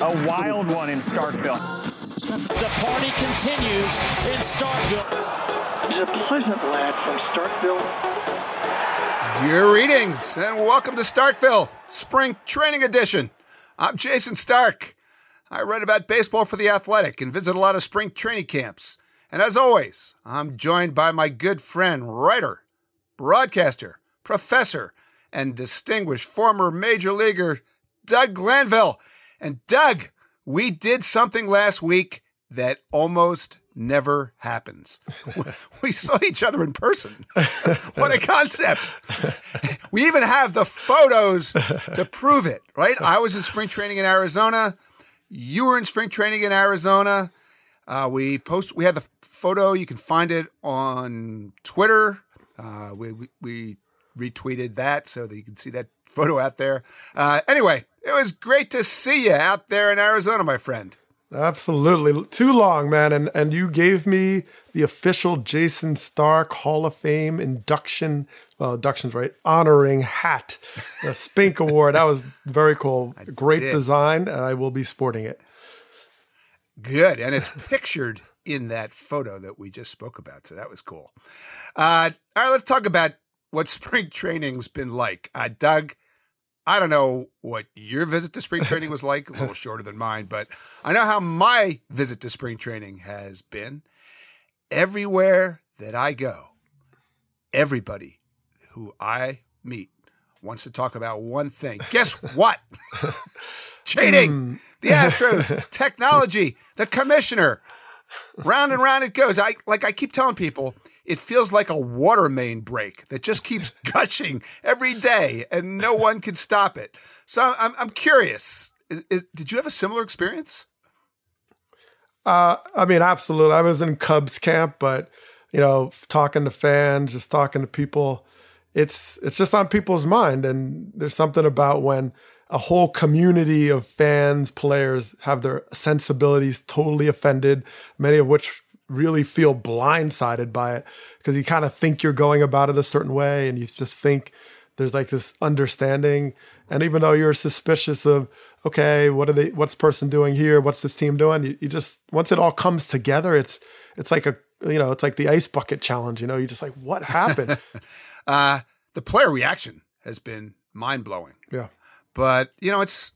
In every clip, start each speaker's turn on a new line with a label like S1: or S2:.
S1: A wild one in Starkville.
S2: The party continues in Starkville.
S3: He's a pleasant lad from Starkville.
S4: Greetings and welcome to Starkville, Spring Training Edition. I'm Jason Stark. I write about baseball for The Athletic and visit a lot of spring training camps. And as always, I'm joined by my good friend, writer, broadcaster, professor, and distinguished former major leaguer, Doug Glanville. And Doug, we did something last week that almost never happens. We saw each other in person. what a concept. We even have the photos to prove it, right? I was in spring training in Arizona. You were in spring training in Arizona. Uh, we post. We had the photo. You can find it on Twitter. Uh, we, we, we retweeted that so that you can see that photo out there. Uh, anyway, it was great to see you out there in Arizona, my friend.
S5: Absolutely. Too long, man. And and you gave me the official Jason Stark Hall of Fame induction, well, induction's right, honoring hat, the Spink Award. That was very cool. Great
S4: did.
S5: design, and I will be sporting it.
S4: Good. And it's pictured in that photo that we just spoke about. So that was cool. Uh, all right, let's talk about what spring training's been like. Uh, Doug, I don't know what your visit to spring training was like, a little shorter than mine, but I know how my visit to spring training has been. Everywhere that I go, everybody who I meet wants to talk about one thing. Guess what? Cheating. The Astros, technology, the commissioner. Round and round it goes. I like I keep telling people, it feels like a water main break that just keeps gushing every day and no one can stop it. So I'm I'm curious. Is, is, did you have a similar experience?
S5: Uh, I mean, absolutely. I was in Cubs camp, but you know, talking to fans, just talking to people, it's it's just on people's mind. And there's something about when a whole community of fans, players have their sensibilities totally offended, many of which really feel blindsided by it because you kind of think you're going about it a certain way and you just think there's like this understanding. And even though you're suspicious of okay what are they what's person doing here? What's this team doing? You, you just once it all comes together it's it's like a you know it's like the ice bucket challenge you know? You're just like what happened?
S4: Uh, the player reaction has been mind blowing.
S5: yeah.
S4: But you know it's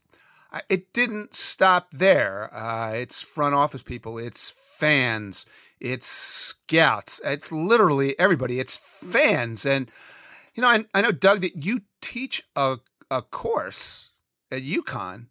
S4: it didn't stop there. Uh, it's front office people it's fans it's scouts. It's literally everybody. It's fans. And you know i, I know doug that you teach a, a course at UConn,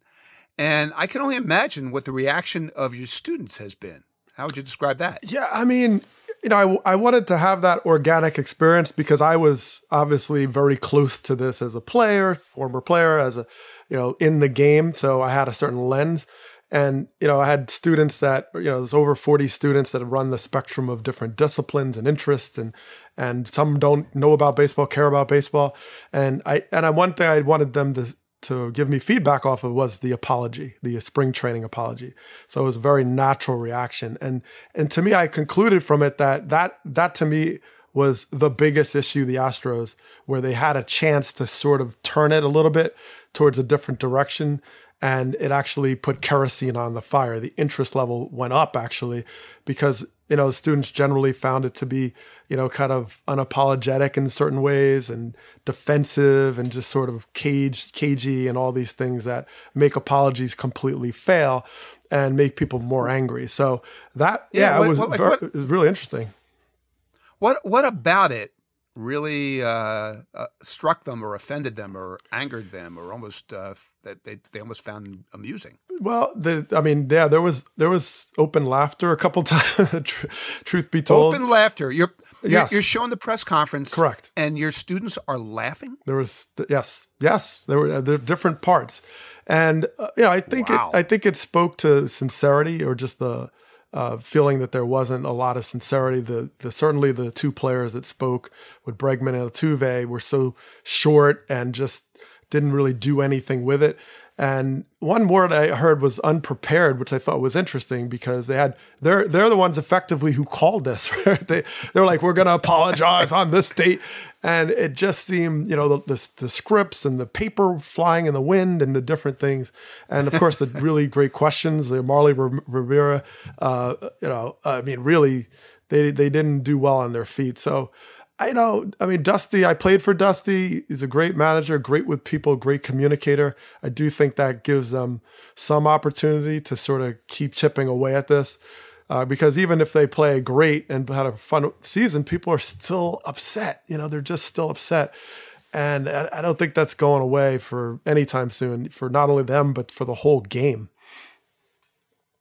S4: and i can only imagine what the reaction of your students has been. How would you describe that?
S5: Yeah, I mean, you know, I, I wanted to have that organic experience because I was obviously very close to this as a player, former player, as a, you know, in the game. So I had a certain lens. And, you know, I had students that, you know, there's over 40 students that run the spectrum of different disciplines and interests and, and some don't know about baseball, care about baseball. And I, and I, one thing I wanted them to, to give me feedback off of was the apology, the spring training apology. So it was a very natural reaction. And and to me, I concluded from it that that that to me was the biggest issue the Astros, where they had a chance to sort of turn it a little bit towards a different direction. And it actually put kerosene on the fire. The interest level went up actually, because you know students generally found it to be you know kind of unapologetic in certain ways and defensive and just sort of cage cagey and all these things that make apologies completely fail and make people more angry. So that
S4: Yeah,
S5: yeah,
S4: what-
S5: it was
S4: what- like
S5: ver-
S4: what-
S5: it was really interesting.
S4: what what about it really uh, uh, struck them or offended them or angered them or almost uh, that they, they almost found amusing
S5: Well, the I mean, yeah, there was there was open laughter a couple times. tr- truth be told,
S4: Open laughter. You're, you're
S5: Yes.
S4: you're showing the press conference,
S5: Correct.
S4: And your students are laughing.
S5: There was yes, yes. There were there were different parts, and uh, you know, I think
S4: Wow.
S5: it I think it spoke to sincerity or just the uh, feeling that there wasn't a lot of sincerity. The the certainly the two players that spoke with Bregman and Altuve were so short and just didn't really do anything with it. And one word I heard was unprepared, which I thought was interesting because they had they're they're the ones effectively who called this. Right? They they're like we're going to apologize on this date, and it just seemed you know the, the, the scripts and the paper flying in the wind and the different things, and of course the really great questions. The Marly Rivera, uh, you know, I mean, really they they didn't do well on their feet. So I know, I mean, Dusty, I played for Dusty. He's a great manager, great with people, great communicator. I do think that gives them some opportunity to sort of keep chipping away at this. Uh, because even if they play great and had a fun season, people are still upset. You know, they're just still upset. And I don't think that's going away for anytime soon for not only them, but for the whole game.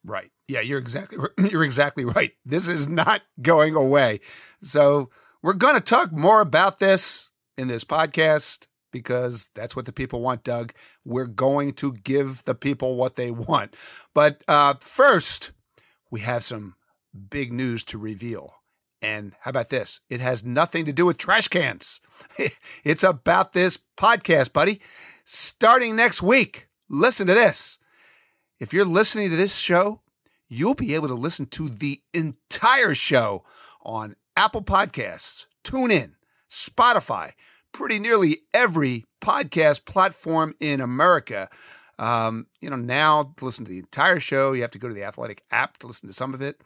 S4: Right. Yeah, you're exactly you're exactly right. This is not going away. So we're going to talk more about this in this podcast because that's what the people want, Doug. We're going to give the people what they want. But uh, first, we have some big news to reveal. And how about this? It has nothing to do with trash cans. it's about this podcast, buddy. Starting next week, listen to this. If you're listening to this show, you'll be able to listen to the entire show on Apple Podcasts, TuneIn, Spotify, pretty nearly every podcast platform in America. Um, you know, now to listen to the entire show, you have to go to the Athletic app to listen to some of it.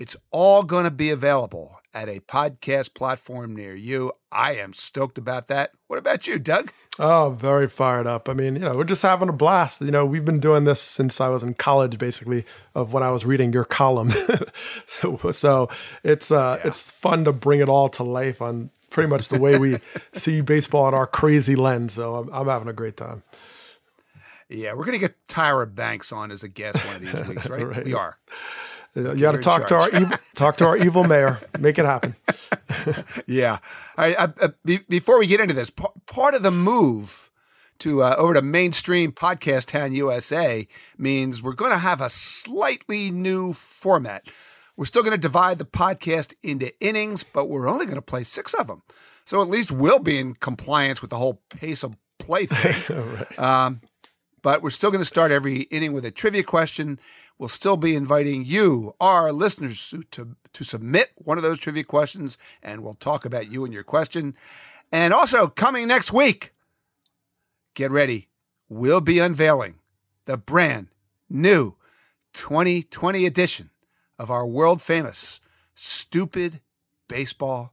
S4: It's all going to be available at a podcast platform near you. I am stoked about that. What about you, Doug?
S5: Oh, very fired up. I mean, you know, we're just having a blast. You know, we've been doing this since I was in college, basically, of when I was reading your column. so it's uh, yeah. it's fun to bring it all to life on pretty much the way we see baseball in our crazy lens. So I'm, I'm having a great time.
S4: Yeah, we're gonna get Tyra Banks on as a guest one of these weeks, right? right. We are.
S5: You got to talk to our evil, talk to our evil mayor. Make it happen.
S4: yeah. All right. I, I, be, before we get into this, p- part of the move to uh, over to mainstream podcast town USA means we're going to have a slightly new format. We're still going to divide the podcast into innings, but we're only going to play six of them. So at least we'll be in compliance with the whole pace of play thing. right. um, but we're still going to start every inning with a trivia question We'll still be inviting you, our listeners, to, to submit one of those trivia questions, and we'll talk about you and your question. And also, coming next week, get ready. We'll be unveiling the brand new 2020 edition of our world famous Stupid Baseball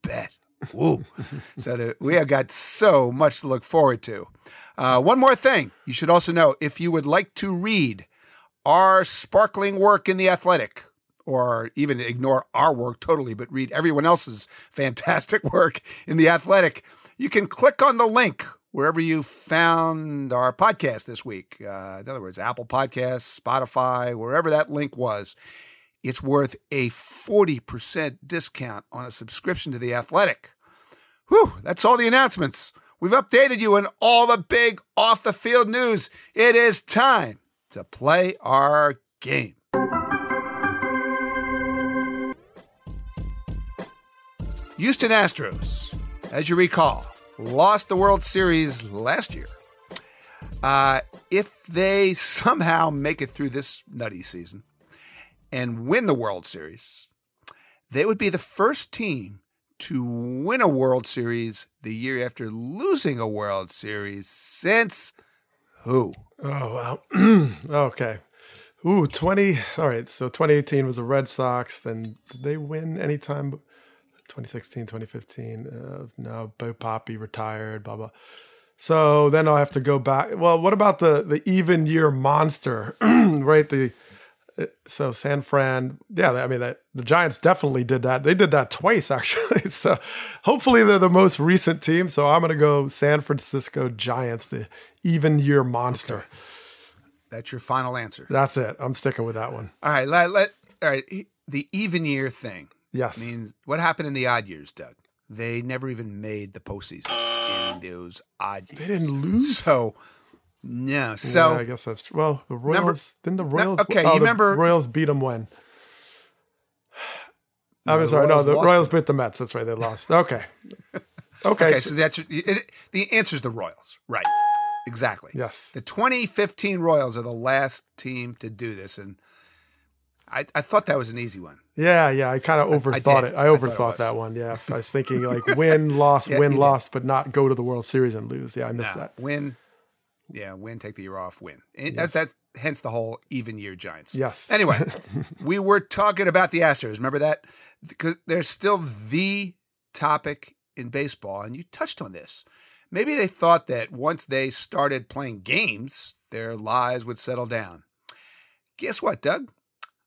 S4: Bet. Woo. so that we have got so much to look forward to. Uh, one more thing you should also know if you would like to read our sparkling work in the athletic, or even ignore our work totally, but read everyone else's fantastic work in the athletic, you can click on the link wherever you found our podcast this week. Uh, in other words, Apple Podcasts, Spotify, wherever that link was. It's worth a 40% discount on a subscription to The Athletic. Whew, that's all the announcements. We've updated you on all the big off the field news. It is time to play our game. Houston Astros, as you recall, lost the World Series last year. Uh, if they somehow make it through this nutty season and win the World Series, they would be the first team to win a World Series the year after losing a World Series since who?
S5: Oh wow. okay. Ooh, 20. All right. So 2018 was the Red Sox. Then did they win anytime? 2016, 2015. Uh, no, Big Papi retired, blah, blah. So then I'll have to go back. Well, what about the the even year monster, right? The so San Fran, yeah, I mean the, the Giants definitely did that. They did that twice actually. So hopefully they're the most recent team. So I'm going to go San Francisco Giants, the even year monster. Okay.
S4: That's your final answer.
S5: That's it. I'm sticking with that one.
S4: All right, let, let all right. The even year thing.
S5: Yes.
S4: Means what happened in the odd years, Doug? They never even made the postseason in those odd years.
S5: They didn't lose.
S4: So no, so
S5: yeah, I guess that's true. well. The Royals didn't the Royals?
S4: okay, oh, you remember
S5: Royals beat them when? I'm sorry. No, the Royals beat the Mets. That's right. They lost. Okay.
S4: Okay. okay. So that's it, the answer is the Royals, right? Exactly.
S5: Yes.
S4: The 2015 Royals are the last team to do this, and I, I thought that was an easy one.
S5: Yeah, yeah. I kind of overthought it.
S4: I
S5: I
S4: it
S5: overthought
S4: was.
S5: that one. Yeah. I was thinking like win, loss,
S4: Yeah,
S5: win,
S4: you did.
S5: loss, but not go to the World Series and lose. Yeah, I missed
S4: Nah,
S5: that.
S4: Win, yeah, win. Take the year off. Win. Eh, and
S5: Yes.
S4: that, that hence the whole even year Giants.
S5: Yes.
S4: Anyway, we were talking about the Astros. Remember that? Because they're still the topic in baseball, and you touched on this. Maybe they thought that once they started playing games, their lives would settle down. Guess what, Doug?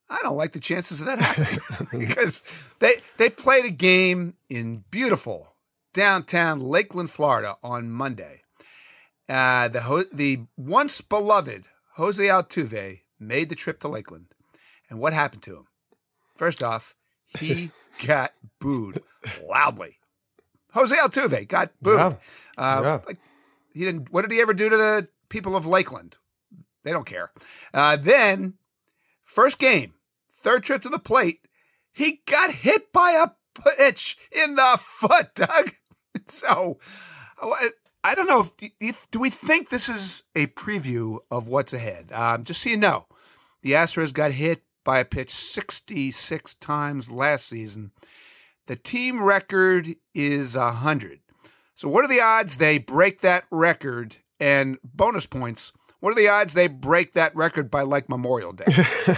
S4: I don't like the chances of that happening because they they played a game in beautiful downtown Lakeland, Florida, on Monday. Uh, the ho- the once beloved Jose Altuve made the trip to Lakeland, and what happened to him? First off, he got booed loudly. Jose Altuve got booed.
S5: Yeah.
S4: Uh,
S5: Yeah.
S4: Like he didn't. What did he ever do to the people of Lakeland? They don't care. Uh, then, first game, third trip to the plate, he got hit by a pitch in the foot, Doug. So, I- don't know. If- do we think this is a preview of what's ahead? Um, just so you know, the Astros got hit by a pitch 66 times last season. The team record is 100. So, what are the odds they break that record? And bonus points, what are the odds they break that record by like Memorial Day?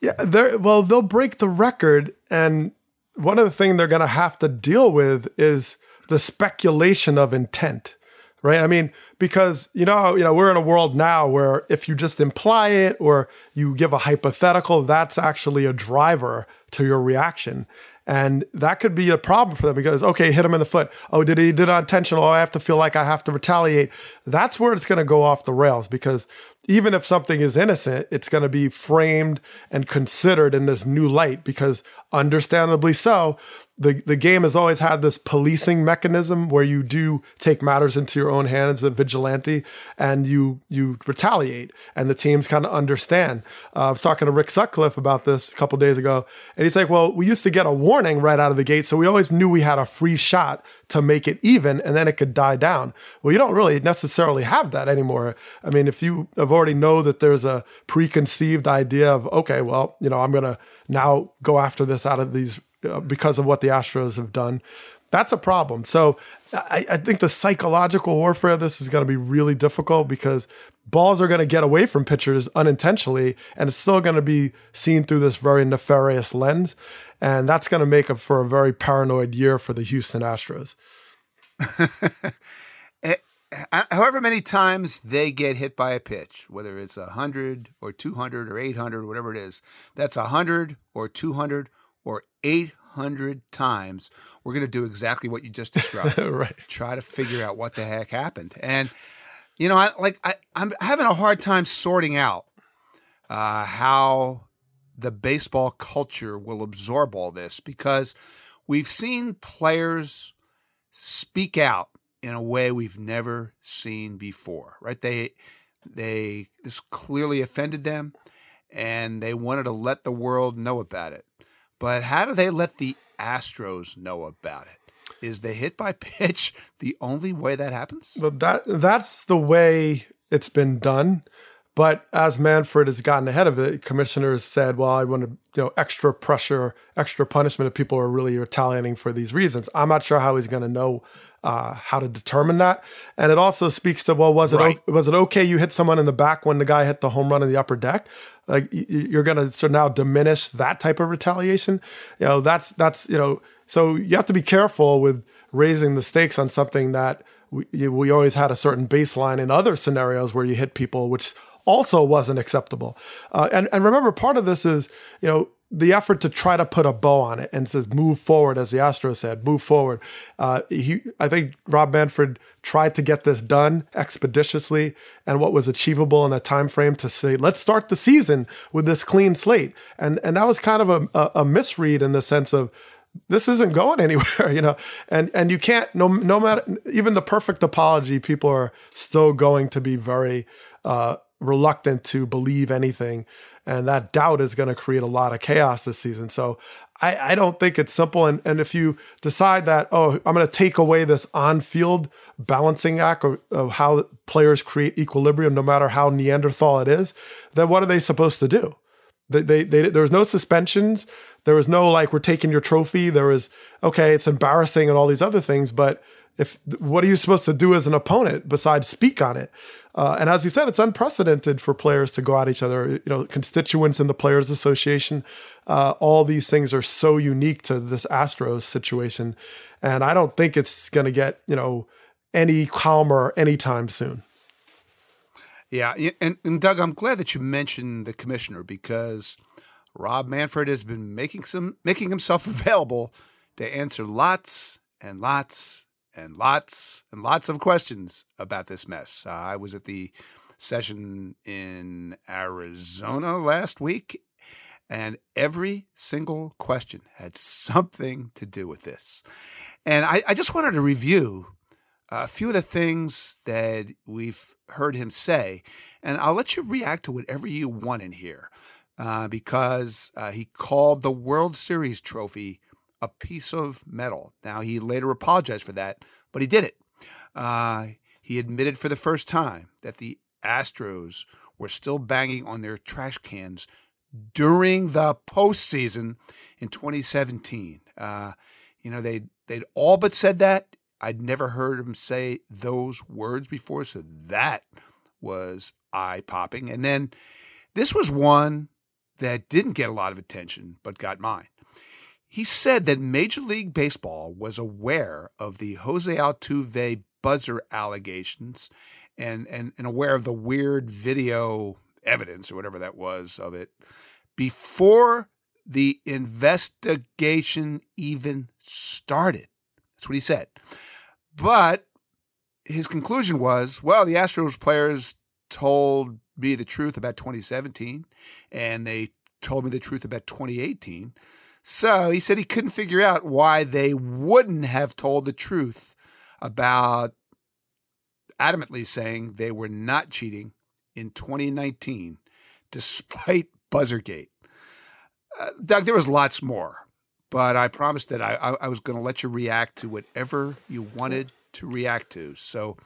S5: Yeah, they're well, they'll break the record, and one of the things they're going to have to deal with is the speculation of intent, right? I mean, because you know, you know, we're in a world now where if you just imply it or you give a hypothetical, that's actually a driver to your reaction. And that could be a problem for them because, okay, hit him in the foot. Oh, did he did it intentional? Oh, I have to feel like I have to retaliate. That's where it's going to go off the rails because even if something is innocent, it's going to be framed and considered in this new light because understandably so, the, the game has always had this policing mechanism where you do take matters into your own hands, the vigilante, and you you retaliate, and the teams kind of understand. Uh, I was talking to Rick Sutcliffe about this a couple days ago, and he's like, "Well, we used to get a warning right out of the gate, so we always knew we had a free shot to make it even, and then it could die down. Well, you don't really necessarily have that anymore. I mean, if you have already know that there's a preconceived idea of, okay, well, you know, I'm gonna now go after this out of these uh, because of what the Astros have done. That's a problem. So I, I think the psychological warfare of this is going to be really difficult because balls are going to get away from pitchers unintentionally, and it's still going to be seen through this very nefarious lens, and that's going to make up for a very paranoid year for the Houston Astros.
S4: Uh, However many times they get hit by a pitch, whether it's 100 or 200 or 800 or whatever it is, that's 100 or 200 or 800 times. We're going to do exactly what you just described.
S5: right.
S4: try to figure out what the heck happened. And you know, I like I, I'm having a hard time sorting out uh, how the baseball culture will absorb all this because we've seen players speak out in a way we've never seen before. Right? They they this clearly offended them, and they wanted to let the world know about it. But how do they let the Astros know about it? Is the hit by pitch the only way that happens?
S5: Well, that that's the way it's been done. But as Manfred has gotten ahead of it, commissioners said, "Well, I want to, you know, extra pressure, extra punishment if people are really retaliating for these reasons." I'm not sure how he's going to know uh, how to determine that. And it also speaks to, well, was it
S4: Right.
S5: o- was it okay you hit someone in the back when the guy hit the home run in the upper deck? Like you're going to so now diminish that type of retaliation. You know, that's that's you know, so you have to be careful with raising the stakes on something that we, we always had a certain baseline in other scenarios where you hit people, which also wasn't acceptable. Uh, and and remember, part of this is you know the effort to try to put a bow on it and says move forward, as the Astro said, move forward. Uh, he, I think Rob Manfred tried to get this done expeditiously and what was achievable in a time frame to say let's start the season with this clean slate. And and that was kind of a, a, a misread in the sense of this isn't going anywhere, you know, and and you can't no no matter even the perfect apology, people are still going to be very uh, reluctant to believe anything, and that doubt is going to create a lot of chaos this season. So I, I don't think it's simple. And, and if you decide that, oh, I'm going to take away this on field balancing act of, of how players create equilibrium, no matter how Neanderthal it is, then what are they supposed to do? They, they, they, there was no suspensions. There was no like, we're taking your trophy. There was, okay, it's embarrassing and all these other things. But if what are you supposed to do as an opponent besides speak on it? Uh, and as you said, it's unprecedented for players to go at each other. You know, constituents in the Players Association, uh, all these things are so unique to this Astros situation, and I don't think it's going to get you know any calmer anytime soon.
S4: Yeah, and, and Doug, I'm glad that you mentioned the commissioner because Rob Manfred has been making some making himself available to answer lots and lots and lots and lots of questions about this mess. Uh, I was at the session in Arizona last week, and every single question had something to do with this. And I, I just wanted to review a few of the things that we've heard him say, and I'll let you react to whatever you want in here. Uh, because uh, he called the World Series trophy a piece of metal. Now, he later apologized for that, but he did it. Uh, he admitted for the first time that the Astros were still banging on their trash cans during the postseason in 2017. Uh, you know, they they'd all but said that. I'd never heard him say those words before, so that was eye popping. And then this was one that didn't get a lot of attention, but got mine. He said that Major League Baseball was aware of the Jose Altuve buzzer allegations and, and, and aware of the weird video evidence or whatever that was of it before the investigation even started. That's what he said. But his conclusion was well, the Astros players told me the truth about 2017 and they told me the truth about 2018. So he said he couldn't figure out why they wouldn't have told the truth about adamantly saying they were not cheating in 2019, despite Buzzergate. Uh, Doug, there was lots more, but I promised that I, I, I was going to let you react to whatever you wanted to react to. So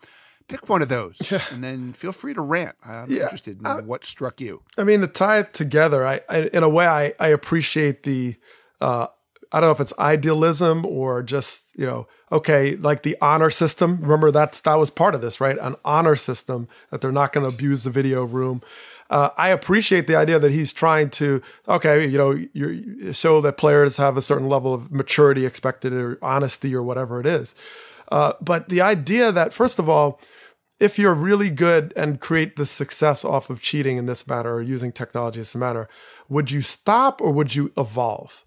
S4: pick one of those and then feel free to rant. I'm yeah. interested in uh, what struck you.
S5: I mean, to tie it together, I, I in a way, I, I appreciate the uh, I don't know if it's idealism or just, you know, okay, like the honor system. Remember that's that was part of this, right? An honor system that they're not going to abuse the video room. Uh, I appreciate the idea that he's trying to, okay, you know, show that players have a certain level of maturity expected or honesty or whatever it is. Uh, but the idea that, first of all, if you're really good and create the success off of cheating in this matter or using technology in this matter, would you stop or would you evolve?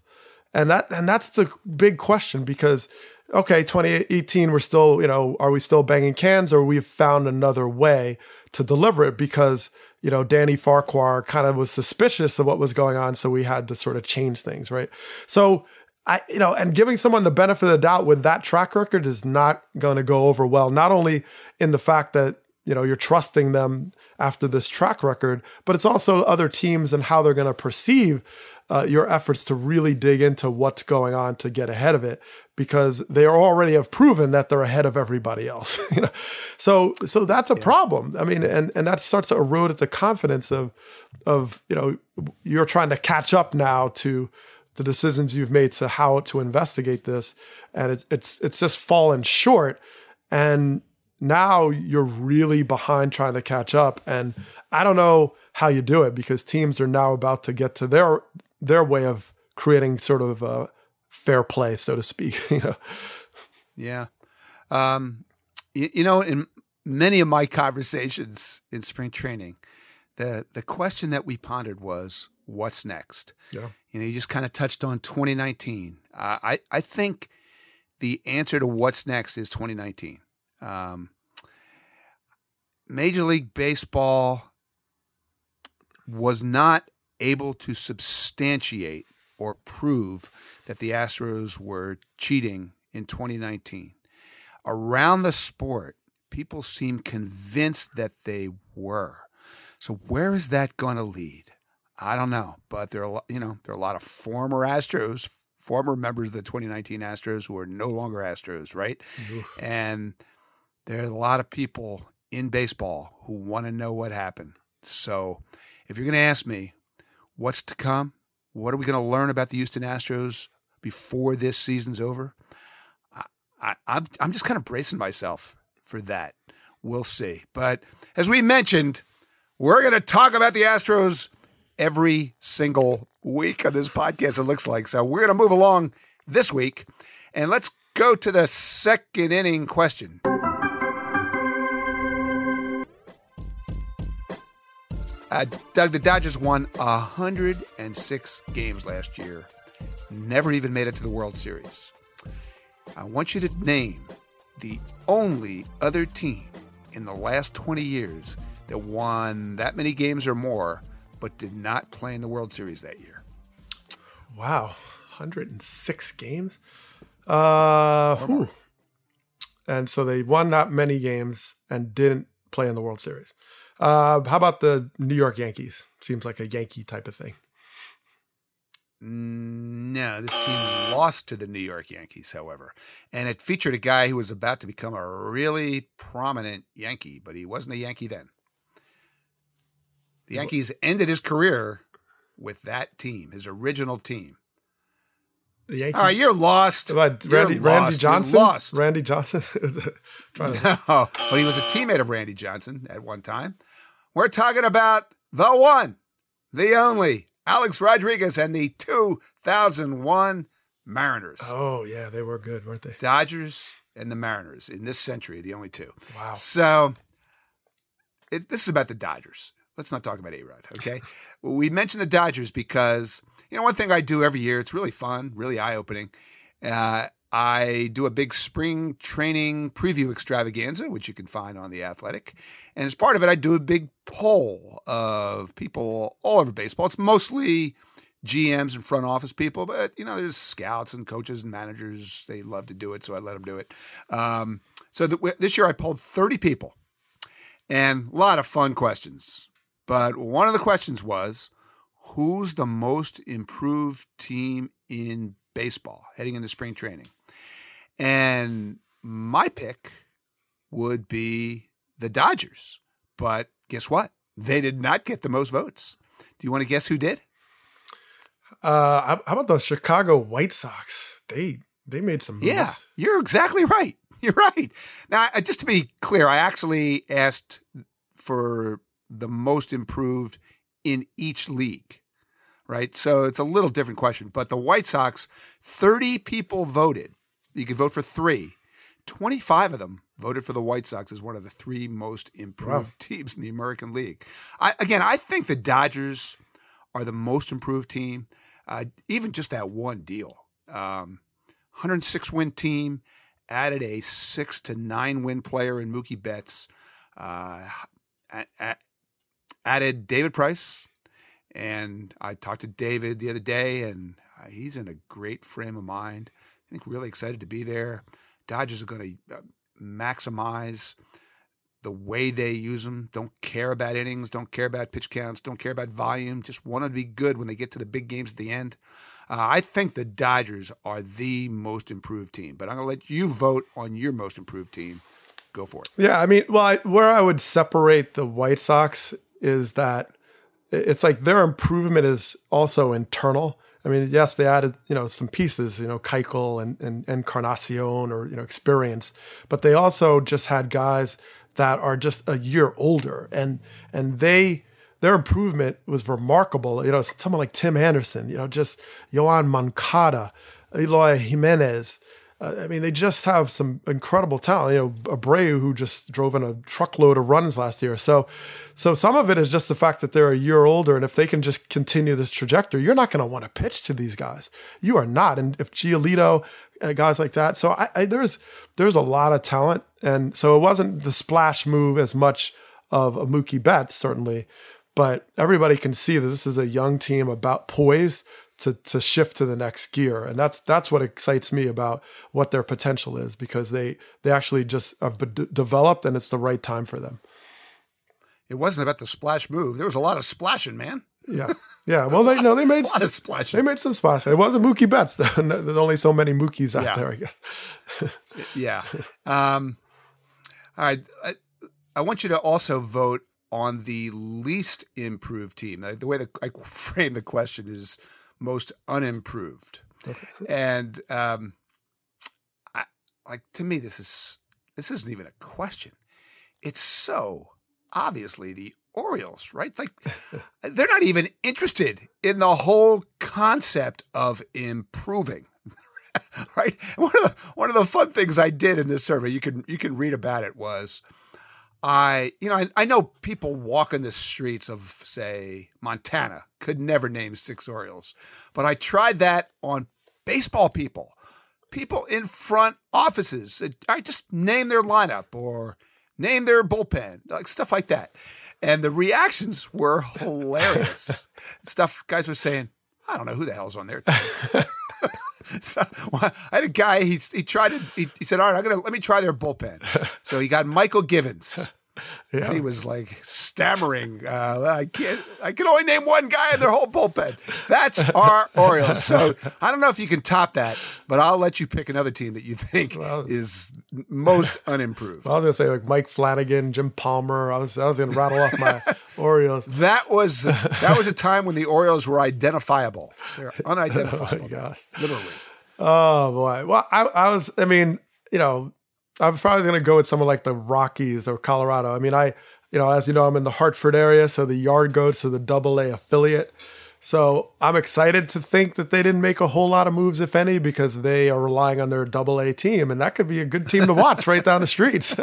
S5: And that and that's the big question because okay, 2018 we're still, you know, are we still banging cans or we've found another way to deliver it because, you know, Danny Farquhar kind of was suspicious of what was going on so we had to sort of change things, right? So I, you know, and giving someone the benefit of the doubt with that track record is not going to go over well. Not only in the fact that you know you're trusting them after this track record, but it's also other teams and how they're going to perceive uh, your efforts to really dig into what's going on to get ahead of it because they already have proven that they're ahead of everybody else. you know, so so that's a yeah. problem. I mean, and and that starts to erode at the confidence of of you know you're trying to catch up now to the decisions you've made to how to investigate this, and it, it's it's just fallen short, and now you're really behind trying to catch up, and I don't know how you do it because teams are now about to get to their their way of creating sort of a fair play, so to speak. you know.
S4: Yeah. Um, you, you know, in many of my conversations in spring training, the the question that we pondered was, "What's next?" Yeah. You know, you just kind of touched on 2019. Uh, I I think the answer to what's next is 2019. Um, Major League Baseball was not able to substantiate or prove that the Astros were cheating in 2019. Around the sport, people seem convinced that they were. So where is that going to lead? I don't know, but there are you know there are a lot of former Astros former members of the 2019 Astros who are no longer Astros, right? And there are a lot of people in baseball who want to know what happened. So if you're going to ask me what's to come, what are we going to learn about the Houston Astros before this season's over? I, I, I'm, I'm just kind of bracing myself for that. We'll see. But as we mentioned, we're going to talk about the Astros every single week on this podcast, it looks like. So we're going to move along this week. And let's go to the second inning question. Uh, Doug, the Dodgers won 106 games last year, never even made it to the World Series. I want you to name the only other team in the last 20 years that won that many games or more, but did not play in the World Series that year.
S5: Wow, 106 games. Uh, and so they won not many games and didn't play in the World Series. Uh, how about the New York Yankees? Seems like a Yankee type of thing.
S4: No, this team lost to the New York Yankees, however. And it featured a guy who was about to become a really prominent Yankee, but he wasn't a Yankee then. The Yankees ended his career with that team, his original team.
S5: The Yankees.
S4: All right, you're lost.
S5: What,
S4: You're
S5: Randy, Randy
S4: lost. You're
S5: Johnson?
S4: lost.
S5: Randy Johnson? To-
S4: No, but he was a teammate of Randy Johnson at one time. We're talking about the one, the only, Alex Rodriguez and the 2001 Mariners.
S5: oh, yeah, they were good, weren't they?
S4: Dodgers and the Mariners in this century, the only two.
S5: Wow.
S4: So it, this is about the Dodgers. Let's not talk about A Rod, okay? we mentioned the Dodgers because, you know, one thing I do every year, it's really fun, really eye opening. Uh, I do a big spring training preview extravaganza, which you can find on The Athletic. And as part of it, I do a big poll of people all over baseball. It's mostly GMs and front office people, but you know, there's scouts and coaches and managers. They love to do it, so I let them do it. Um, so th- this year I polled 30 people, and a lot of fun questions. But one of the questions was, who's the most improved team in baseball heading into spring training? And my pick would be the Dodgers. But guess what? They did not get the most votes. Do you want to guess who did?
S5: Uh, how about the Chicago White Sox? They they made some moves.
S4: Yeah, you're exactly right. You're right. Now, just to be clear, I actually asked for the most improved in each league, right? So it's a little different question. But the White Sox, 30 people voted. You could vote for three. 25 of them voted for the White Sox as one of the three most improved
S5: Wow.
S4: teams in the American League. I, again, I think the Dodgers are the most improved team. Uh, even just that one deal. Um, 106 win team, added a six to nine win player in Mookie Betts, uh, a- a- added David Price. And I talked to David the other day, and uh, he's in a great frame of mind. I think really excited to be there. Dodgers are going to uh, maximize the way they use them. Don't care about innings, don't care about pitch counts, don't care about volume. Just want to be good when they get to the big games at the end. Uh, I think the Dodgers are the most improved team, but I'm going to let you vote on your most improved team. Go for it.
S5: Yeah, I mean, well, I, where I would separate the White Sox is that it's like their improvement is also internal. I mean, yes, they added you know some pieces, you know, Keuchel and and Encarnacion or you know experience, but they also just had guys that are just a year older, and and they their improvement was remarkable. You know, someone like Tim Anderson, you know, just Yoan Moncada, Eloy Jimenez. Uh, I mean, they just have some incredible talent. You know, Abreu, who just drove in a truckload of runs last year. So, so some of it is just the fact that they're a year older, and if they can just continue this trajectory, you're not going to want to pitch to these guys. You are not. And if Giolito, uh, guys like that, so I, I, there's there's a lot of talent, and so it wasn't the splash move as much of a Mookie Betts, certainly, but everybody can see that this is a young team about poised to to shift to the next gear, and that's that's what excites me about what their potential is because they they actually just have b- developed, and it's the right time for them.
S4: It wasn't about the splash move. There was a lot of splashing, man.
S5: Yeah, yeah. Well, they no, they made
S4: a lot of splashing.
S5: They made some splash. It wasn't Mookie Betts There's only so many Mookies out
S4: Yeah.
S5: there, I guess.
S4: yeah. Um, all right. I, I want you to also vote on the least improved team. The way that I frame the question is most unimproved. And um, I, like to me, this is this isn't even a question. It's so obviously the Orioles, right? Like they're not even interested in the whole concept of improving. right? One of the one of the fun things I did in this survey, you can you can read about it, was I you know I, I know people walking the streets of say Montana could never name six Orioles, but I tried that on baseball people, people in front offices. I just name their lineup or name their bullpen, like stuff like that. And the reactions were hilarious. Stuff guys were saying, I don't know who the hell's on there. so, well, I had a guy. He he tried to. He, he said, "All right, I'm gonna let me try their bullpen." So he got Mychal Givens.
S5: Yeah.
S4: And he was like stammering. Uh, I can't. I can only name one guy in their whole bullpen. That's our Orioles. So I don't know if you can top that, but I'll let you pick another team that you think
S5: Well-
S4: is most unimproved.
S5: I was gonna say like Mike Flanagan, Jim Palmer. I was I was gonna rattle off my Orioles.
S4: That was that was a time when the Orioles were identifiable. They're
S5: Oh
S4: unidentifiable.
S5: my gosh.
S4: Literally.
S5: Oh boy. Well, I, I was. I mean, you know, I was probably going to go with someone like the Rockies or Colorado. I mean, I, you know, as you know, I'm in the Hartford area, so the Yard Goats to the Double A affiliate. So I'm excited to think that they didn't make a whole lot of moves, if any, because they are relying on their Double A team, and that could be a good team to watch right down the streets.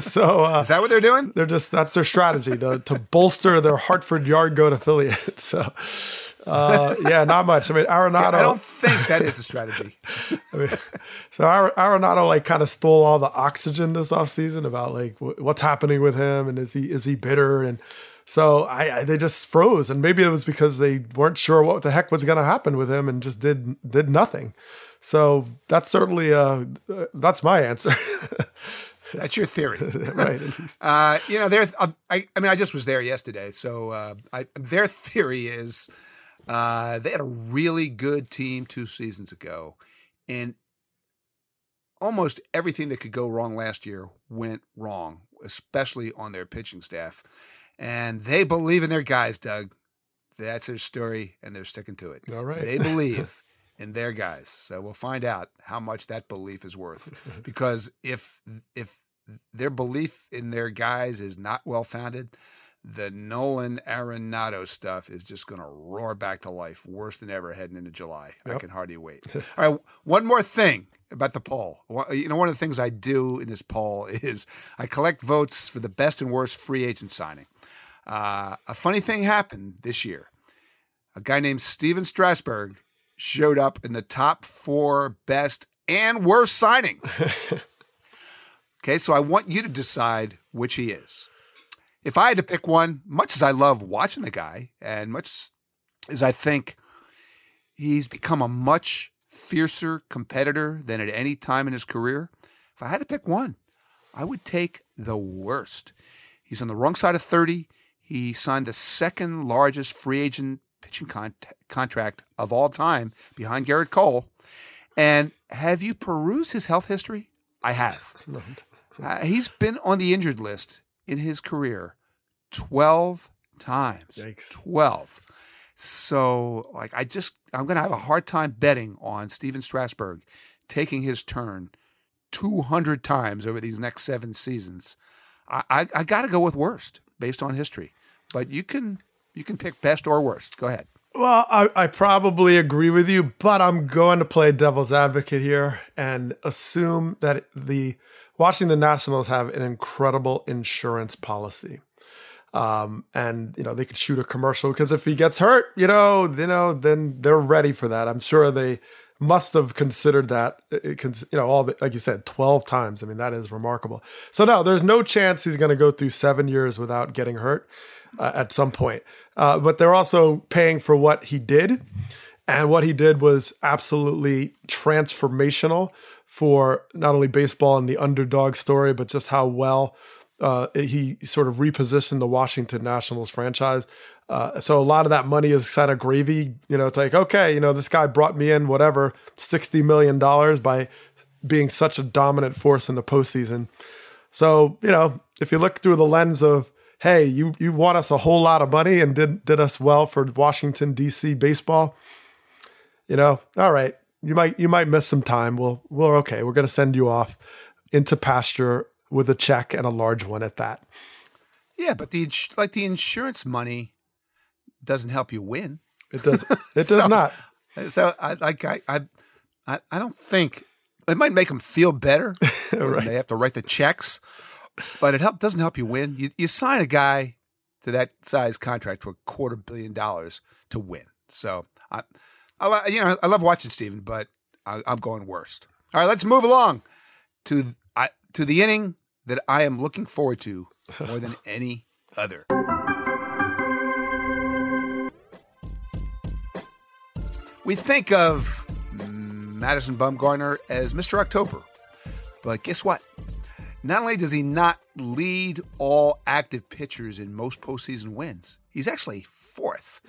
S5: so uh,
S4: Is that what they're doing?
S5: they're just that's their strategy to, to bolster their Hartford yard goat affiliate. So. Uh, yeah, not much. I mean, Arenado.
S4: I don't think that is the strategy.
S5: I mean, so Ar- Arenado like kind of stole all the oxygen this offseason about like wh- what's happening with him and is he is he bitter and so I, I they just froze and maybe it was because they weren't sure what the heck was going to happen with him and just did did nothing. So that's certainly uh uh, that's my answer.
S4: That's your theory.
S5: right.
S4: Uh, you know, their uh, I, I mean, I just was there yesterday, so uh, I, their theory is uh, they had a really good team two seasons ago, and almost everything that could go wrong last year went wrong, especially on their pitching staff. And they believe in their guys, Doug. That's their story, and they're sticking to it.
S5: All right.
S4: They believe in their guys. So we'll find out how much that belief is worth. Because if if their belief in their guys is not well founded, the Nolan Arenado stuff is just going to roar back to life, worse than ever heading into July. I can hardly wait. All right, one more thing about the poll. You know, one of the things I do in this poll is I collect votes for the best and worst free agent signing. Uh, a funny thing happened this year. A guy named Stephen Strasburg showed up in the top four best and worst signings. okay, so I want you to decide which he is. If I had to pick one, much as I love watching the guy, and much as I think he's become a much fiercer competitor than at any time in his career, if I had to pick one, I would take the worst. He's on the wrong side of 30. He signed the second largest free agent pitching con- contract of all time behind Gerrit Cole. And have you perused his health history? I have. Uh, he's been on the injured list in his career 12 times.
S5: Yikes.
S4: 12. So, like, I just, I'm going to have a hard time betting on Stephen Strasburg taking his turn 200 times over these next seven seasons. I, I, I got to go with worst based on history. But you can you can pick best or worst. Go ahead.
S5: Well, I, I probably agree with you, but I'm going to play devil's advocate here and assume that the Washington Nationals have an incredible insurance policy. Um, and you know they could shoot a commercial because if he gets hurt, you know, you know, then they're ready for that. I'm sure they must have considered that. It, cons- you know, all the, like you said, 12 times. I mean, that is remarkable. So no, there's no chance he's going to go through seven years without getting hurt uh, at some point. Uh, but they're also paying for what he did. And what he did was absolutely transformational for not only baseball and the underdog story, but just how well uh, he sort of repositioned the Washington Nationals franchise. Uh, so a lot of that money is kind of gravy. You know, it's like, okay, you know, this guy brought me in whatever, $60 million by being such a dominant force in the postseason. So, you know, if you look through the lens of, hey, you you won us a whole lot of money and did did us well for Washington D.C. baseball, you know, all right, you might you might miss some time. We'll we're okay. We're gonna send you off into pasture with a check and a large one at that.
S4: Yeah, but the like the insurance money doesn't help you win.
S5: It does. It does so, not.
S4: So I like I I I don't think it might make them feel better. right. They have to write the checks, but it help doesn't help you win. You you sign a guy to that size contract for a quarter billion dollars to win. So I, I you know I love watching Stephen, but I, am going worst. All right, let's move along to to the inning that I am looking forward to more than any other. We think of Madison Bumgarner as Mr. October. But guess what? Not only does he not lead all active pitchers in most postseason wins, he's actually fourth.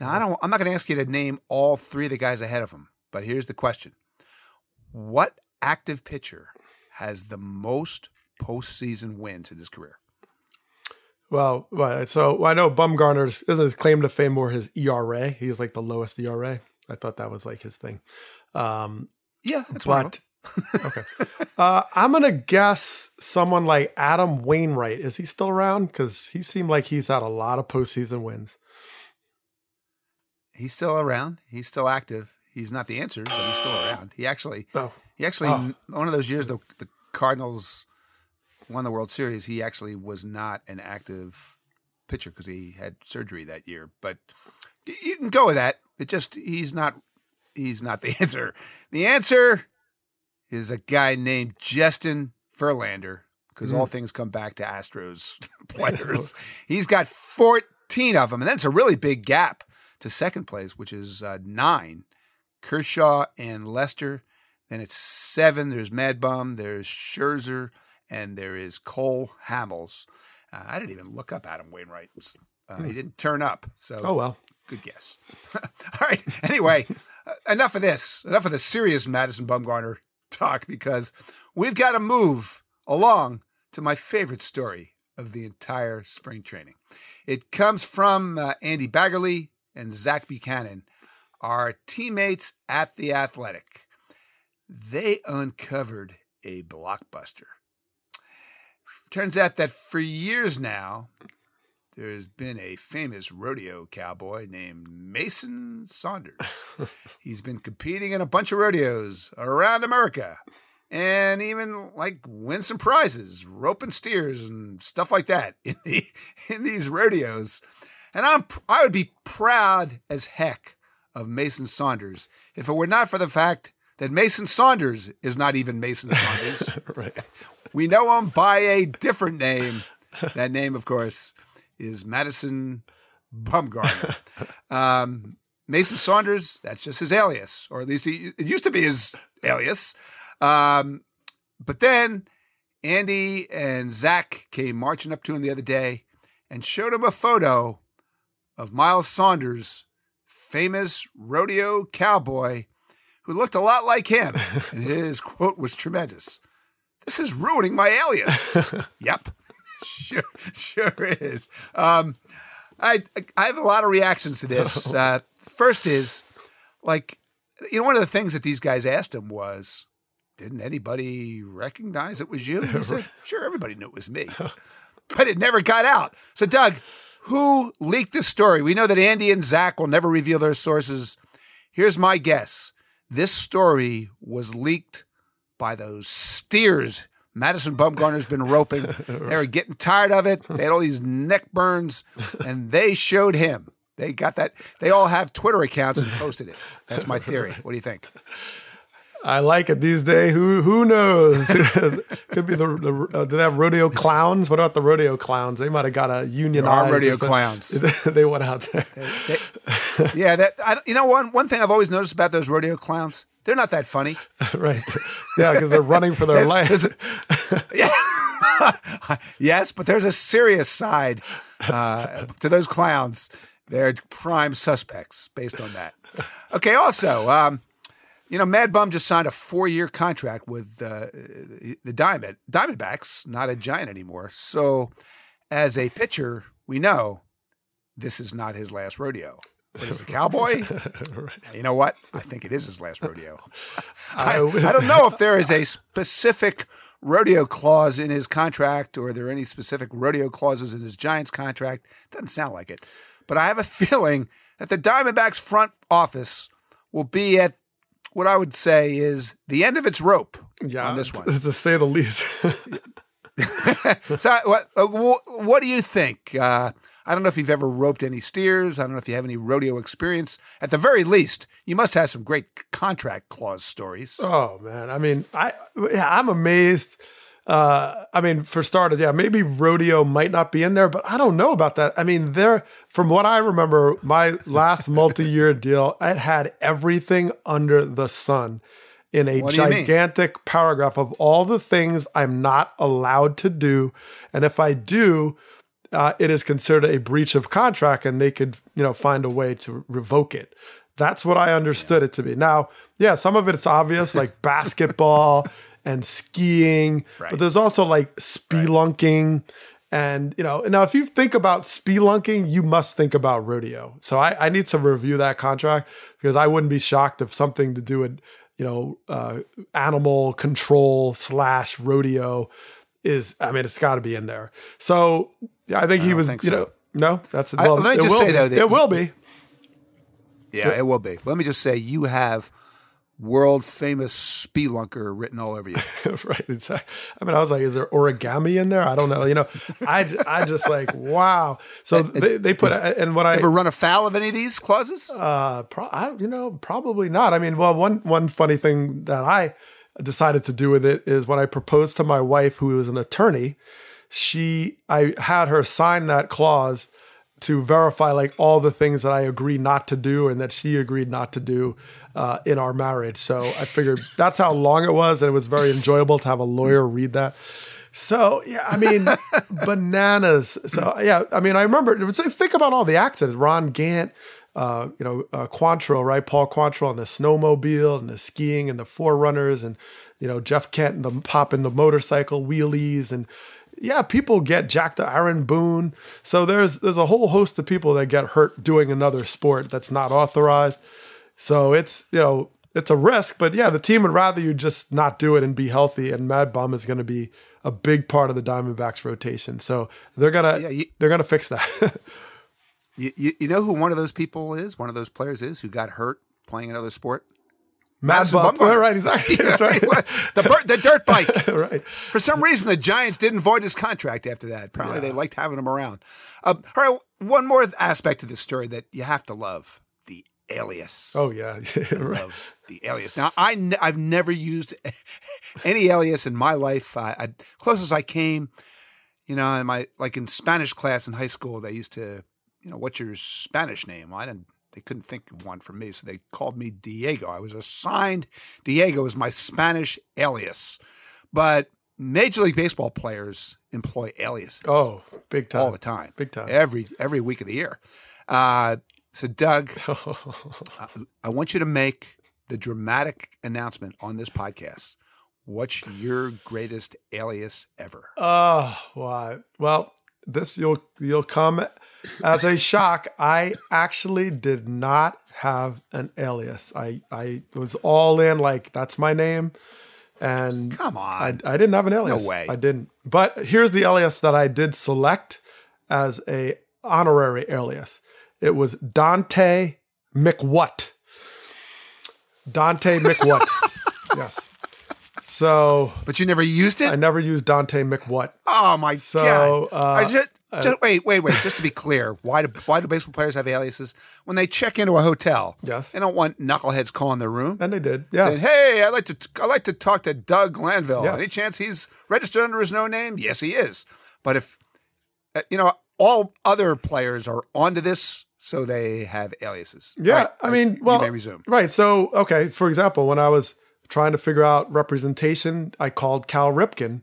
S4: Now, I don't. I'm not going to ask you to name all three of the guys ahead of him, but here's the question: What active pitcher has the most postseason wins in his career?
S5: Well, right. So well, I know Bumgarner's his claim to fame more his ERA. He's like the lowest ERA. I thought that was like his thing.
S4: Um, yeah,
S5: that's but okay. Uh, I'm gonna guess someone like Adam Wainwright. Is he still around? Because he seemed like he's had a lot of postseason wins.
S4: He's still around. He's still active. He's not the answer, but he's still around. He actually, oh. he actually, oh. one of those years the the Cardinals won the World Series. He actually was not an active pitcher because he had surgery that year. But you can go with that. It just he's not he's not the answer. The answer is a guy named Justin Verlander, because mm. all things come back to Astros players. he's got 14 of them, and then it's a really big gap to second place, which is uh, nine. Kershaw and Lester. Then it's seven. There's Mad Bum, there's Scherzer, and there is Cole Hamels. Uh, I didn't even look up Adam Wainwright. Uh, hmm. He didn't turn up. So,
S5: oh well,
S4: good guess. All right. Anyway, uh, enough of this. Enough of the serious Madison Bumgarner talk because we've got to move along to my favorite story of the entire spring training. It comes from uh, Andy Baggarly and Zach Buchanan, our teammates at The Athletic. They uncovered a blockbuster. Turns out that for years now, there's been a famous rodeo cowboy named Mason Saunders. He's been competing in a bunch of rodeos around America and even like win some prizes, roping steers and stuff like that in the in these rodeos. And I'm I would be proud as heck of Mason Saunders if it were not for the fact that Mason Saunders is not even Mason Saunders. right. We know him by a different name. That name, of course, is Madison Bumgarner. um, Mason Saunders, that's just his alias, or at least he, it used to be his alias. Um, but then Andy and Zach came marching up to him the other day and showed him a photo of Miles Saunders, famous rodeo cowboy, who looked a lot like him. And his quote was tremendous. This is ruining my alias. yep. sure, sure is. Um, I I have a lot of reactions to this. Uh, first is like, you know, one of the things that these guys asked him was, "Didn't anybody recognize it was you?" He said, "Sure, everybody knew it was me, but it never got out." So, Doug, who leaked this story? We know that Andy and Zach will never reveal their sources. Here's my guess: this story was leaked by those steers Madison Bumgarner's been roping. They were getting tired of it. They had all these neck burns, and they showed him. They got that. They all have Twitter accounts and posted it. That's my theory. What do you think?
S5: I like it these days. Who who knows? Could be the, the uh, do they have rodeo clowns? What about the rodeo clowns? They might have got a union.
S4: rodeo clowns.
S5: they went out there.
S4: They, they, yeah, that I, you know one one thing I've always noticed about those rodeo clowns they're not that funny.
S5: right. Yeah, because they're running for their lives.
S4: yeah. yes, but there's a serious side uh, to those clowns. they're prime suspects based on that. Okay. Also, um, you know, Mad Bum just signed a four-year contract with uh, the Diamond Diamondbacks, not a Giant anymore. So, as a pitcher, we know this is not his last rodeo. But as a cowboy, you know what? I think it is his last rodeo. I, I don't know if there is a specific rodeo clause in his contract or are there any specific rodeo clauses in his Giants contract. Doesn't sound like it. But I have a feeling that the Diamondbacks front office will be at what I would say is the end of its rope
S5: Yeah,
S4: on this one.
S5: to say the least.
S4: so, what, uh, what do you think? Uh, I don't know if you've ever roped any steers. I don't know if you have any rodeo experience. At the very least, you must have some great contract clause stories.
S5: Oh man, I mean, I yeah, I'm amazed. Uh, I mean, for starters, yeah, maybe rodeo might not be in there, but I don't know about that. I mean, there, from what I remember, my last multi-year deal, it had everything under the sun in a gigantic paragraph of all the things I'm not allowed to do, and if I do, uh, it is considered a breach of contract, and they could, you know, find a way to revoke it. That's what I understood it to be. Now, yeah, some of it's obvious, like basketball and skiing,
S4: Right.
S5: but there's also like spelunking. And you know, now if you think about spelunking, you must think about rodeo. So I, I need to review that contract because I wouldn't be shocked if something to do with you know uh, animal control slash rodeo is. I mean, it's got to be in there. So yeah, I think he was.
S4: think
S5: you
S4: so.
S5: know, no, that's
S4: I- let me
S5: it
S4: just say,
S5: be.
S4: though, that
S5: it will be.
S4: Yeah, it will be. Let me just say, you have world famous spelunker written all over you.
S5: right. Exactly. I mean, I was like, is there origami in there? I don't know. You know, I, I just like, wow. So they, they put, and what I,
S4: Ever run afoul of any of these clauses?
S5: uh, pro, I, you know, probably not. I mean, well, one, one funny thing that I decided to do with it is when I proposed to my wife, who is an attorney, she, I had her sign that clause to verify like all the things that I agree not to do and that she agreed not to do uh, in our marriage. So I figured that's how long it was, and it was very enjoyable to have a lawyer read that. So yeah, I mean, bananas. So yeah, I mean, I remember. Think about all the accidents. Ron Gant, uh, you know, uh, Quantrill, right? Paul Quantrill on the snowmobile and the skiing and the forerunners, and you know Jeff Kent and the pop in the motorcycle wheelies and yeah, people get jacked to Aaron Boone. So there's there's a whole host of people that get hurt doing another sport that's not authorized. So it's you know it's a risk, but yeah, the team would rather you just not do it and be healthy. And Mad Bum is going to be a big part of the Diamondbacks rotation. So they're gonna
S4: Yeah, you-
S5: they're gonna fix that.
S4: You, you, you know who one of those people is? One of those players is who got hurt playing another sport?
S5: Mad Bum,
S4: Bumgarner.
S5: right? Exactly. That's right.
S4: the, the dirt bike.
S5: right.
S4: For some reason, the Giants didn't void his contract after that. Apparently, they liked having him around. Um, all right, one more aspect of this story that you have to love alias.
S5: Oh yeah. right.
S4: Love the alias. Now, I I've never used any alias in my life. I, I closest I came, you know, in my like in Spanish class in high school, they used to, you know, what's your Spanish name? Well, I didn't. They couldn't think of one for me, so they called me Diego. I was assigned Diego as my Spanish alias, but Major League Baseball players employ aliases
S5: Oh, big time.
S4: all the time,
S5: Big time.
S4: every every week of the year. Uh, so, Doug, I want you to make the dramatic announcement on this podcast. What's your greatest alias ever?
S5: Oh, why? Well, this you'll you'll come as a shock. I actually did not have an alias. I I was all in like that's my name, and
S4: Come on.
S5: I, I didn't have an alias.
S4: No way.
S5: I didn't. But here's the alias that I did select as a honorary alias. It was Dante McWhat. Dante McWhat. yes. So
S4: but you never used it?
S5: I never used Dante McWhat.
S4: oh my
S5: So,
S4: god!
S5: uh,
S4: I just, just wait, wait, wait. Just to be clear, why do why do baseball players have aliases? When they check into a hotel,
S5: Yes.
S4: they don't want knuckleheads calling their room.
S5: And they did.
S4: saying, "Hey, I like to I like to talk to Doug Glanville.
S5: Yes.
S4: Any chance he's registered under his no name? Yes, he is. But if uh, you know, all other players are onto this, so they have aliases.
S5: Yeah,
S4: right,
S5: I mean,
S4: you
S5: well,
S4: may resume.
S5: right. So, okay, for example, when I was trying to figure out representation, I called Cal Ripken,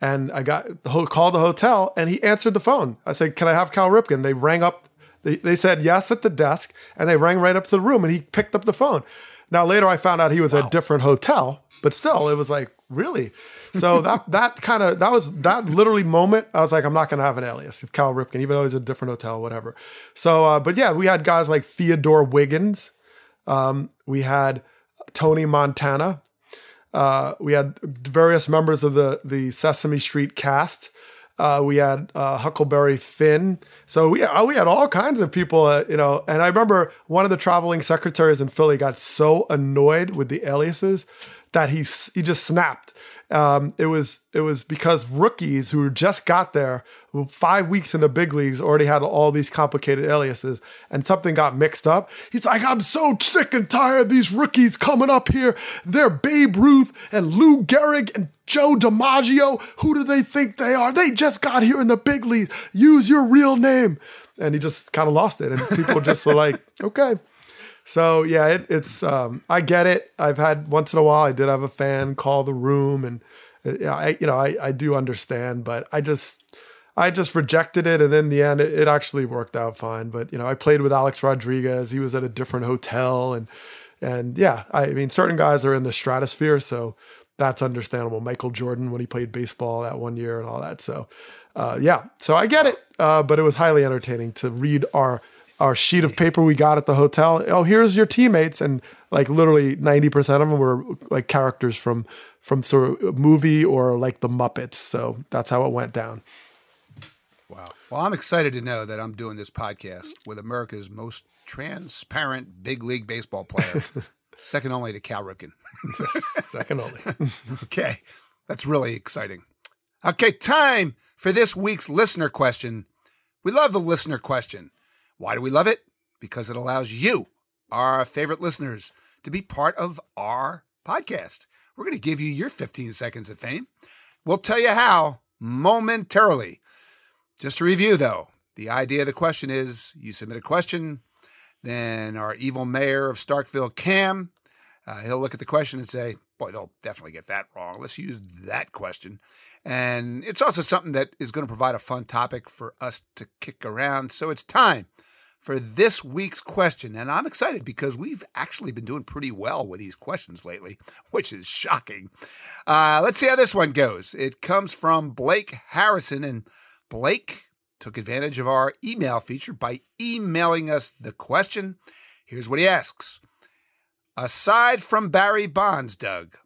S5: and I got the called the hotel, and he answered the phone. I said, "Can I have Cal Ripken?" They rang up. They, they said yes at the desk, and they rang right up to the room, and he picked up the phone. Now later, I found out he was at a different hotel, but still, it was like really. So that that kind of that was that literally moment. I was like, I'm not to have an alias if Cal Ripken, even though he's a different hotel, whatever. So, uh, but yeah, we had guys like Theodore Wiggins. Um, we had Tony Montana. Uh, we had various members of the the Sesame Street cast. Uh, we had uh, Huckleberry Finn. So we uh, we had all kinds of people, uh, you know. And I remember one of the traveling secretaries in Philly got so annoyed with the aliases that he he just snapped. Um, it was it was because rookies who just got there, five weeks in the big leagues, already had all these complicated aliases, and something got mixed up. He's like, I'm so sick and tired of these rookies coming up here. They're Babe Ruth and Lou Gehrig and Joe DiMaggio. Who do they think they are? They just got here in the big leagues. Use your real name. And he just kind of lost it, and people just were like, okay. So yeah, it, it's um, I get it. I've had once in a while. I did have a fan call the room, and uh, I you know I I do understand, but I just I just rejected it, and in the end, it, it actually worked out fine. But you know, I played with Alex Rodriguez. He was at a different hotel, and and yeah, I mean, certain guys are in the stratosphere, so that's understandable. Michael Jordan when he played baseball that one year and all that. So uh, yeah, so I get it, uh, but it was highly entertaining to read our our sheet of paper we got at the hotel. Oh, here's your teammates, and like literally ninety percent of them were like characters from from sort of a movie or like the Muppets. So that's how it went down.
S4: Wow. Well, I'm excited to know that I'm doing this podcast with America's most transparent big league baseball player, second only to Cal Ripken.
S5: Second only.
S4: okay, that's really exciting. Okay, time for this week's listener question. We love the listener question. Why do we love it? Because it allows you, our favorite listeners, to be part of our podcast. We're going to give you your 15 seconds of fame. We'll tell you how momentarily. Just to review, though, the idea of the question is you submit a question, then our evil mayor of Starkville, Cam, uh, he'll look at the question and say, Boy, they'll definitely get that wrong. Let's use that question. And it's also something that is going to provide a fun topic for us to kick around. So it's time for this week's question. And I'm excited because we've actually been doing pretty well with these questions lately, which is shocking. Uh, let's see how this one goes. It comes from Blake Harrison. And Blake took advantage of our email feature by emailing us the question. Here's what he asks Aside from Barry Bonds, Doug,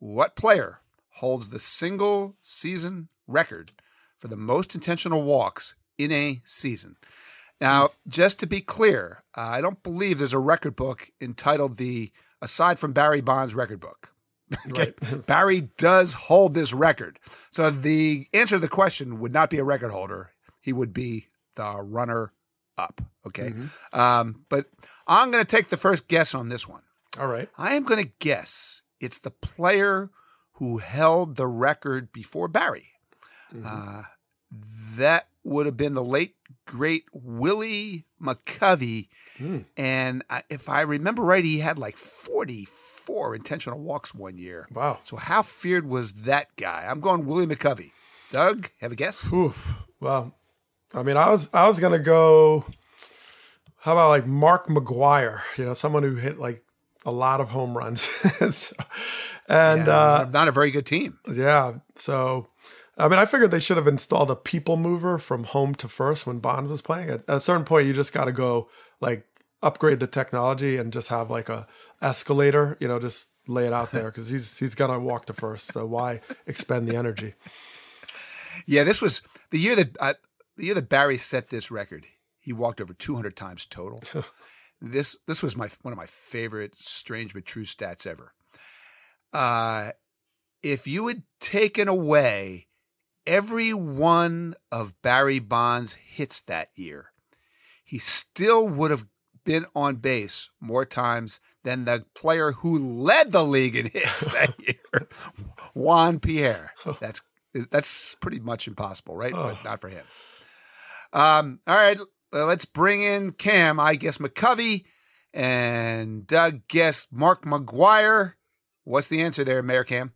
S4: what player holds the single season record for the most intentional walks in a season? Now, just to be clear, uh, I don't believe there's a record book entitled the aside from Barry Bonds record book. okay. Barry does hold this record. So the answer to the question would not be a record holder. He would be the runner up. Okay. Um, but I'm going to take the first guess on this one.
S5: All right.
S4: I am going to guess it's the player who held the record before Barry. Uh, that would have been the late great Willie McCovey, and I, if I remember right, he had like forty-four intentional walks one year.
S5: Wow.
S4: So how feared was that guy? I'm going Willie McCovey. Doug, have a guess?
S5: Oof. Well, I mean, I was I was gonna go. How about like Mark McGwire? You know, someone who hit like a lot of home runs. So- and
S4: Yeah,
S5: uh,
S4: not a very good team.
S5: yeah, so I mean, I figured they should have installed a people mover from home to first when Bond was playing. At, a certain point, you just got to go like upgrade the technology and just have like a escalator. You know, just lay it out there because he's he's gonna walk to first. So why expend the energy?
S4: Yeah, this was the year that uh, the year that Barry set this record. He walked over 200 times total. this this was my one of my favorite strange but true stats ever. Uh, if you had taken away every one of Barry Bonds' hits that year, he still would have been on base more times than the player who led the league in hits that year, Juan Pierre. That's that's pretty much impossible, right?
S5: Oh.
S4: But not for him. Um, all right, let's bring in Cam. I guess McCovey and Doug guess Mark McGwire. What's the answer there, Mayor Cam?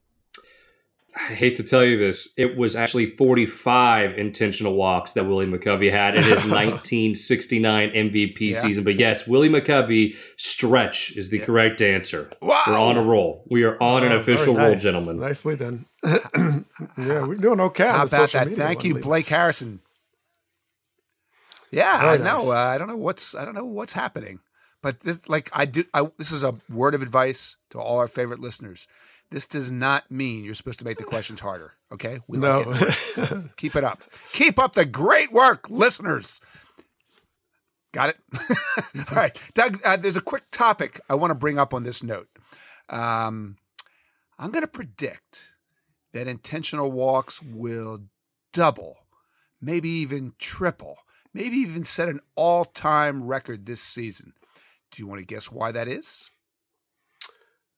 S6: I hate to tell you this, it was actually 45 intentional walks that Willie McCovey had in his 1969 MVP yeah. season. But yes, Willie McCovey stretch is the yeah. correct answer.
S4: Wow.
S6: We're on a roll. We are on an official nice. roll, gentlemen.
S5: Nicely done. yeah, we're doing okay.
S4: How about that? Thank you, Blake Harrison. Yeah, Very I know. Uh, I don't know what's I don't know what's happening, but this, like I do. I, this is a word of advice to all our favorite listeners this does not mean you're supposed to make the questions harder. Okay,
S5: we no. Like
S4: it. So keep it up. Keep up the great work, listeners. Got it. All right, Doug. Uh, there's a quick topic I want to bring up on this note. Um, I'm going to predict that intentional walks will double, maybe even triple, maybe even set an all-time record this season. Do you want to guess why that is?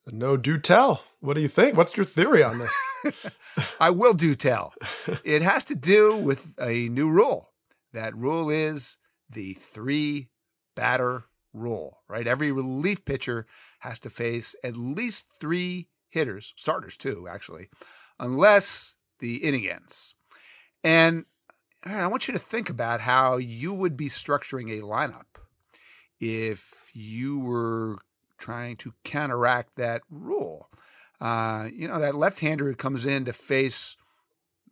S5: No, do tell. What do you think? What's your theory on this?
S4: I will do tell. It has to do with a new rule. That rule is the three batter rule, right? Every relief pitcher has to face at least three hitters, starters too, actually, unless the inning ends. And I want you to think about how you would be structuring a lineup if you were trying to counteract that rule. Uh, you know, that left hander who comes in to face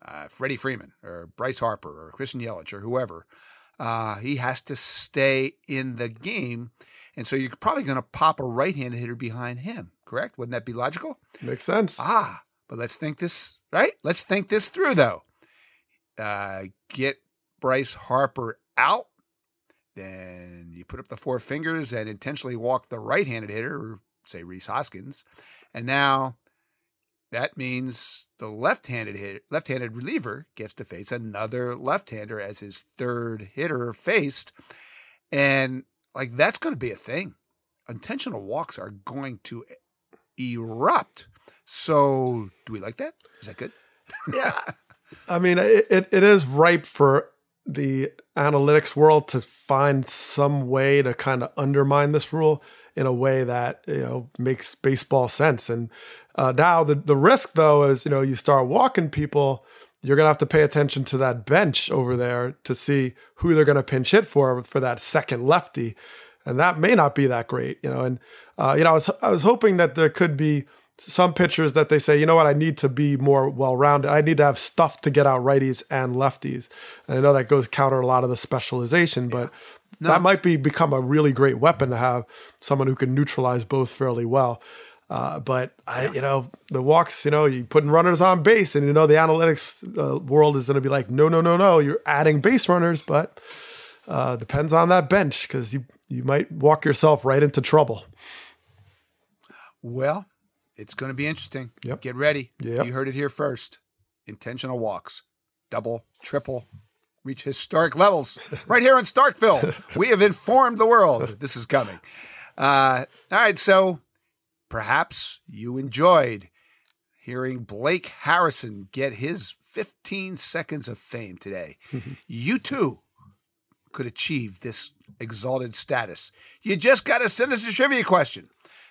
S4: uh, Freddie Freeman or Bryce Harper or Christian Yelich or whoever, uh, he has to stay in the game. And so you're probably going to pop a right handed hitter behind him, correct? Wouldn't that be logical?
S5: Makes sense.
S4: Ah, but let's think this, right? Let's think this through, though. Uh, get Bryce Harper out then you put up the four fingers and intentionally walk the right handed hitter, or say Rhys Hoskins. And now that means the left handed hitter, left handed reliever gets to face another left hander as his third hitter faced. And like that's going to be a thing. Intentional walks are going to erupt. So, do we like that? Is that good?
S5: yeah. I mean, it, it, it is ripe for the analytics world to find some way to kind of undermine this rule in a way that you know makes baseball sense. And uh, now the the risk though is you know you start walking people, you're gonna have to pay attention to that bench over there to see who they're gonna pinch hit for for that second lefty, and that may not be that great. You know, and uh, you know I was I was hoping that there could be some pitchers that they say, you know what, I need to be more well rounded. I need to have stuff to get out righties and lefties. And I know that goes counter a lot of the specialization, but yeah. no. that might be become a really great weapon to have someone who can neutralize both fairly well. Uh, but I, you know, the walks, you know, you putting runners on base, and you know the analytics uh, world is going to be like, no, no, no, no, you're adding base runners, but uh, depends on that bench because you you might walk yourself right into trouble.
S4: Well, it's going to be interesting.
S5: Yep.
S4: Get ready.
S5: Yep.
S4: You heard it here first. Intentional walks, double, triple, reach historic levels right here in Starkville. we have informed the world this is coming. Uh, all right, so perhaps you enjoyed hearing Blake Harrison get his 15 seconds of fame today. you too could achieve this exalted status. You just got to send us a trivia question.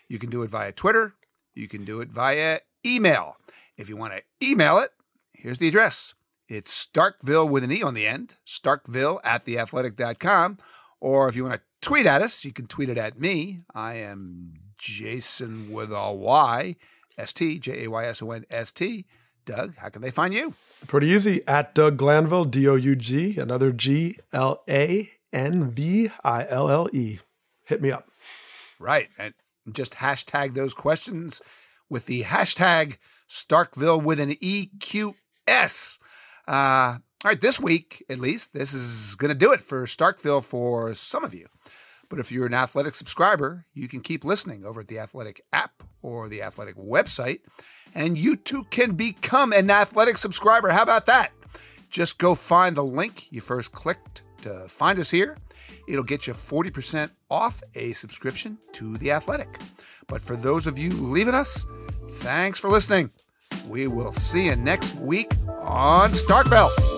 S4: You can do it via Twitter, you can do it via email. If you want to email it, here's the address. It's Starkville with an E on the end, starkville at theathletic.com. Or if you want to tweet at us, you can tweet it at me. I am Jason with a Y, S T, J A Y S O N S T. Doug, how can they find you?
S5: Pretty easy. At Doug Glanville, D O U G, another G L A N V I L L E. Hit me up.
S4: Right. And just hashtag those questions with the hashtag Starkville with an EQS. Uh, all right, this week at least, this is going to do it for Starkville for some of you. But if you're an athletic subscriber, you can keep listening over at the Athletic app or the Athletic website, and you too can become an athletic subscriber. How about that? Just go find the link you first clicked to find us here It'll get you 40% off a subscription to The Athletic. But for those of you leaving us, thanks for listening. We will see you next week on Starkville.